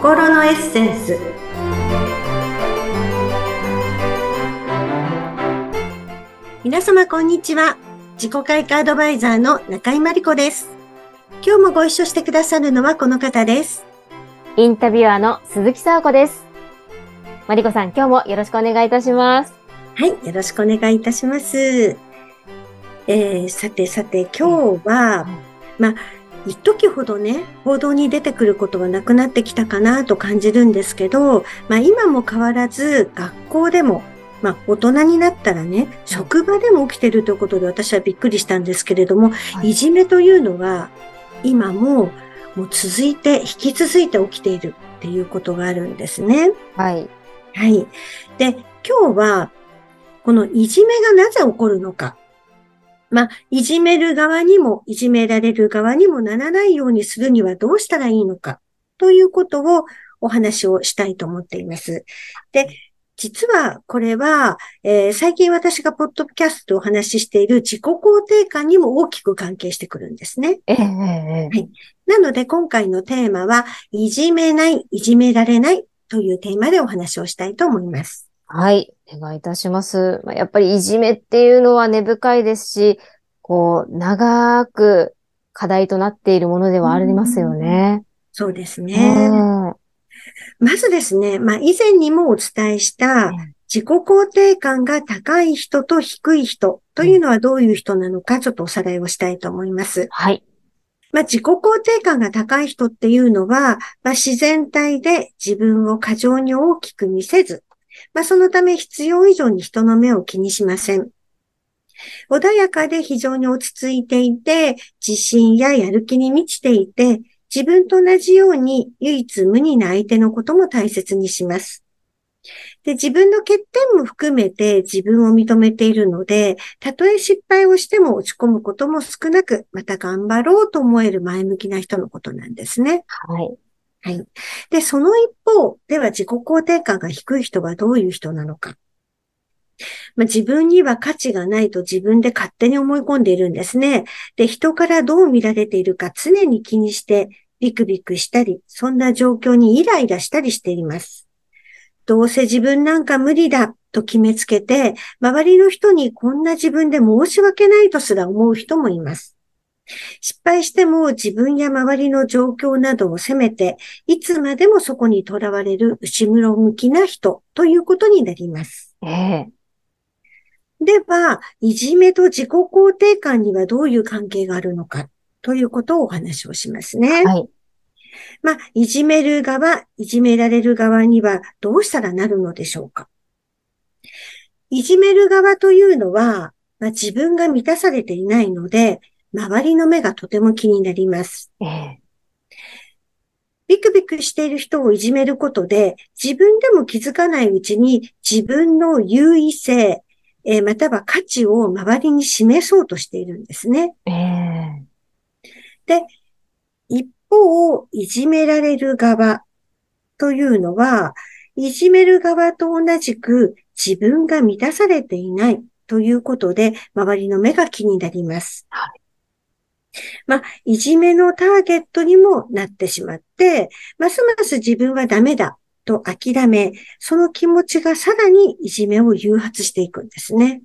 心のエッセンス。皆様こんにちは。自己開花アドバイザーの中井真理子です。今日もご一緒してくださるのはこの方です。インタビュアーの鈴木沙子です。真理子さん今日もよろしくお願いいたします。はいよろしくお願いいたします。えー、さてさて今日は、まあ一時ほどね、報道に出てくることはなくなってきたかなと感じるんですけど、まあ今も変わらず学校でも、まあ大人になったらね、職場でも起きてるということで私はびっくりしたんですけれども、はい、いじめというのは今ももう続いて、引き続いて起きているっていうことがあるんですね。はい。はい。で、今日はこのいじめがなぜ起こるのか。まあ、いじめる側にも、いじめられる側にもならないようにするにはどうしたらいいのか、ということをお話をしたいと思っています。で、実はこれは、えー、最近私がポッドキャストでお話ししている自己肯定感にも大きく関係してくるんですね。えー、はい。なので今回のテーマは、いじめない、いじめられないというテーマでお話をしたいと思います。はい。お願いいたします。やっぱりいじめっていうのは根深いですし、こう、長く課題となっているものではありますよね。そうですね。まずですね、まあ以前にもお伝えした自己肯定感が高い人と低い人というのはどういう人なのかちょっとおさらいをしたいと思います。はい。まあ、自己肯定感が高い人っていうのは、まあ、自然体で自分を過剰に大きく見せず、まあ、そのため必要以上に人の目を気にしません。穏やかで非常に落ち着いていて、自信ややる気に満ちていて、自分と同じように唯一無二な相手のことも大切にします。で自分の欠点も含めて自分を認めているので、たとえ失敗をしても落ち込むことも少なく、また頑張ろうと思える前向きな人のことなんですね。はい。はい。で、その一方では自己肯定感が低い人はどういう人なのか。まあ、自分には価値がないと自分で勝手に思い込んでいるんですね。で、人からどう見られているか常に気にしてビクビクしたり、そんな状況にイライラしたりしています。どうせ自分なんか無理だと決めつけて、周りの人にこんな自分で申し訳ないとすら思う人もいます。失敗しても自分や周りの状況などを責めて、いつまでもそこにとらわれる後ろ向きな人ということになります。ええでは、いじめと自己肯定感にはどういう関係があるのかということをお話をしますね。はい。まあ、いじめる側、いじめられる側にはどうしたらなるのでしょうか。いじめる側というのは、まあ、自分が満たされていないので、周りの目がとても気になります。ええ、ビクビクしている人をいじめることで、自分でも気づかないうちに自分の優位性、えー、または価値を周りに示そうとしているんですね。ええ、で、一方、いじめられる側というのは、いじめる側と同じく自分が満たされていないということで、周りの目が気になります。はいまあ、いじめのターゲットにもなってしまって、ますます自分はダメだと諦め、その気持ちがさらにいじめを誘発していくんですね。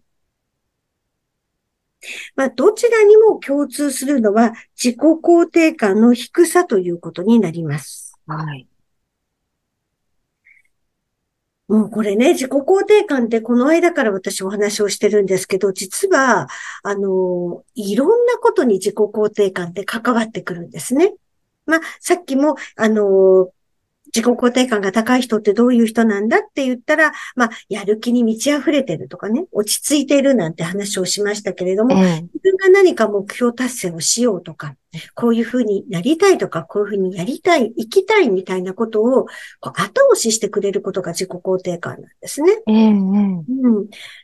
まあ、どちらにも共通するのは自己肯定感の低さということになります。はい。もうこれね、自己肯定感ってこの間から私お話をしてるんですけど、実は、あの、いろんなことに自己肯定感って関わってくるんですね。まあ、さっきも、あの、自己肯定感が高い人ってどういう人なんだって言ったら、まあ、やる気に満ち溢れてるとかね、落ち着いているなんて話をしましたけれども、自分が何か目標達成をしようとか、こういうふうになりたいとか、こういうふうにやりたい、生きたいみたいなことを後押ししてくれることが自己肯定感なんですね。うん、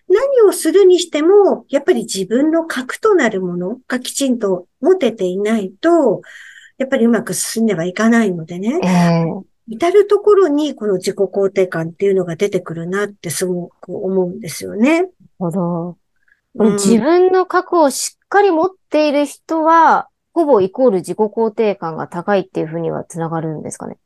何をするにしても、やっぱり自分の核となるものがきちんと持てていないと、やっぱりうまく進んではいかないのでね。えー至るところにこの自己肯定感っていうのが出てくるなってすごく思うんですよね。なるほど。自分の核をしっかり持っている人は、ほぼイコール自己肯定感が高いっていうふうにはつながるんですかね？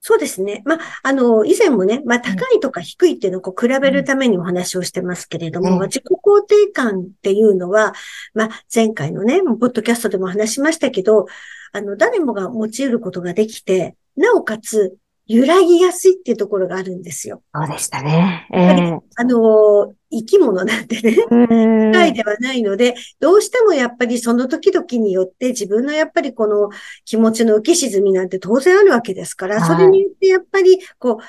そうですね。まあ、あの、以前もね、まあ、高いとか低いっていうのをこう比べるためにお話をしてますけれども、うんまあ自己肯定感っていうのは、まあ、前回のね、ポッドキャストでも話しましたけど、あの、誰もが持ち得ることができて、なおかつ、揺らぎやすいっていうところがあるんですよ。そうでしたね。えやっぱりえあの、生き物なんてね、機械ではないので、どうしてもやっぱりその時々によって自分のやっぱりこの気持ちの浮き沈みなんて当然あるわけですから、はいそれによってやっぱりこう、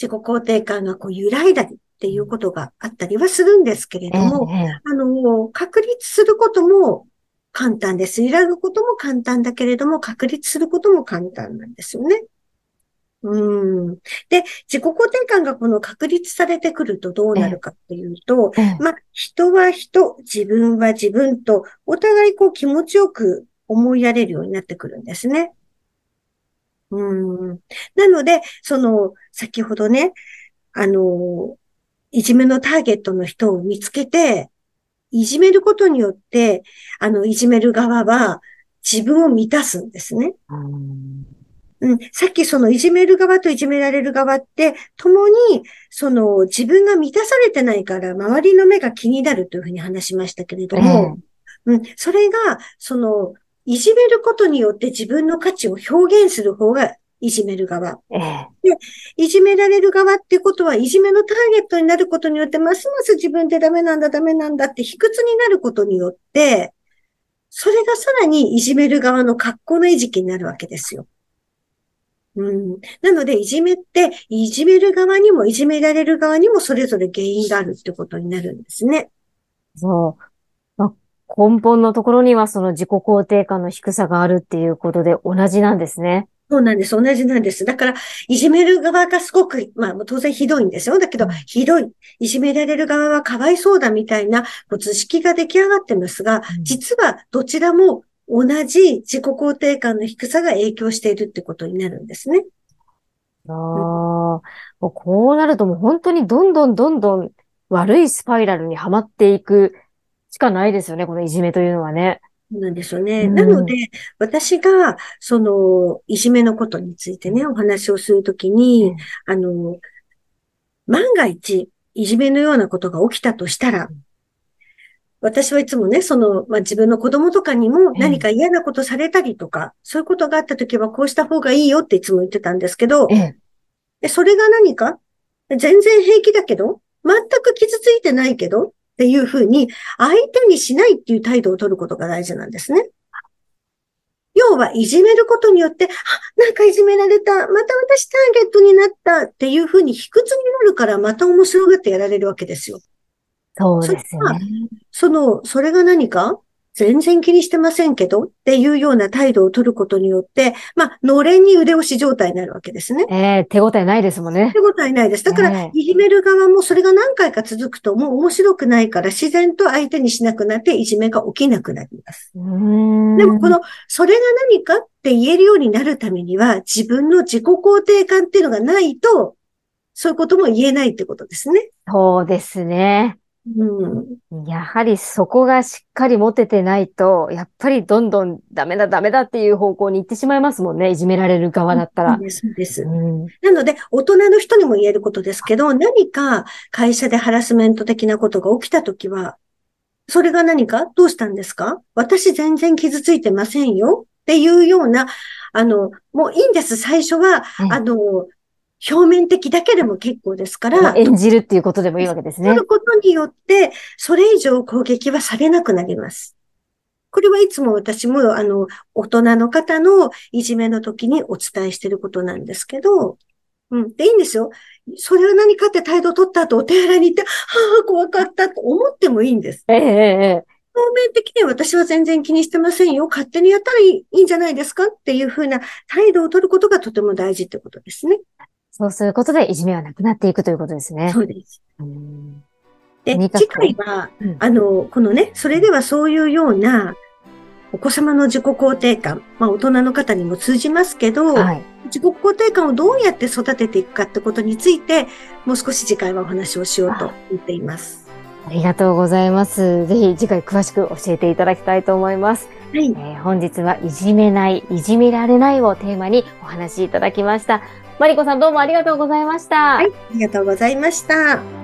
自己肯定感がこう揺らいだりっていうことがあったりはするんですけれえども、えええあの、確立することも簡単です。揺らぐことも簡単だけれども、確立することも簡単なんですよね。うん。で、自己肯定感がこの確立されてくるとどうなるかっていうと、ええまあ、人は人、自分は自分と、お互いこう気持ちよく思いやれるようになってくるんですね。うん。なので、その、先ほどね、あの、いじめのターゲットの人を見つけて、いじめることによって、あの、いじめる側は自分を満たすんですね。うん。うん、さっきそのいじめる側といじめられる側って、共に、その自分が満たされてないから周りの目が気になるというふうに話しましたけれども、うん、それが、その、いじめることによって自分の価値を表現する方がいじめる側。ええいじめられる側ってことは、いじめのターゲットになることによって、ますます自分でダメなんだ、ダメなんだって卑屈になることによって、それがさらにいじめる側の格好の餌食になるわけですよ。うん。なので、いじめって、いじめる側にも、いじめられる側にも、それぞれ原因があるってことになるんですね。そう。まあ、根本のところにはその自己肯定感の低さがあるっていうことで同じなんですね。そうなんです。同じなんです。だから、いじめる側がすごく、まあ、当然ひどいんですよ。だけどうん、ひどい。いじめられる側はかわいそうだみたいな、こう図式が出来上がってますが、うん実はどちらも同じ自己肯定感の低さが影響しているってことになるんですね。ああ、もうこうなるともう本当にどんどんどんどん悪いスパイラルにはまっていくしかないですよね、このいじめというのはね。なんですよね。うん。なので、私が、その、いじめのことについてね、お話をするときに、あの、万が一、いじめのようなことが起きたとしたら、私はいつもね、その、まあ、自分の子供とかにも何か嫌なことされたりとか、そういうことがあったときはこうした方がいいよっていつも言ってたんですけど、それが何か？全然平気だけど、全く傷ついてないけどっていうふうに、相手にしないっていう態度を取ることが大事なんですね。要は、いじめることによって、あ、なんかいじめられた、また私ターゲットになったっていうふうに卑屈になるから、また面白がってやられるわけですよ。そうですよね。その、それが何か？全然気にしてませんけどっていうような態度を取ることによって、まあ、のれんに腕押し状態になるわけですね。ええ手応えないですもんね手。応えないです。だからね、いじめる側もそれが何回か続くともう面白くないから自然と相手にしなくなっていじめが起きなくなります。でもこの、それが何かって言えるようになるためには自分の自己肯定感っていうのがないと、そういうことも言えないってことですね。そうですね。うん。やはりそこがしっかり持ててないと、やっぱりどんどんダメだダメだっていう方向に行ってしまいますもんね。いじめられる側だったら。そうです。なので、大人の人にも言えることですけど、何か会社でハラスメント的なことが起きたときは、それが何か？どうしたんですか？私全然傷ついてませんよっていうような、あの、もういいんです。最初は、うんあの、表面的だけでも結構ですから、演じるっていうことでもいいわけですね取。ることによって、それ以上攻撃はされなくなります。これはいつも私も、あの、大人の方のいじめの時にお伝えしていることなんですけど、うん。で、いいんですよ。それは何かって態度を取った後、お手洗いに行って、はあ、怖かったと思ってもいいんです。ええええええ表面的には私は全然気にしてませんよ。勝手にやったらいいいいんじゃないですかっていうふうな態度を取ることがとても大事ってことですね。そうすることでいじめはなくなっていくということですね。そうです。うんで次回は、うんあの、このね、それではそういうような、お子様の自己肯定感、まあ大人の方にも通じますけど、はい。自己肯定感をどうやって育てていくかってことについて、もう少し次回はお話をしようと言っています。ありがとうございます。ぜひ次回詳しく教えていただきたいと思います。い。えー本日はいじめない、いじめられないをテーマにお話しいただきました。マリコさんどうもありがとうございました。はい。ありがとうございました。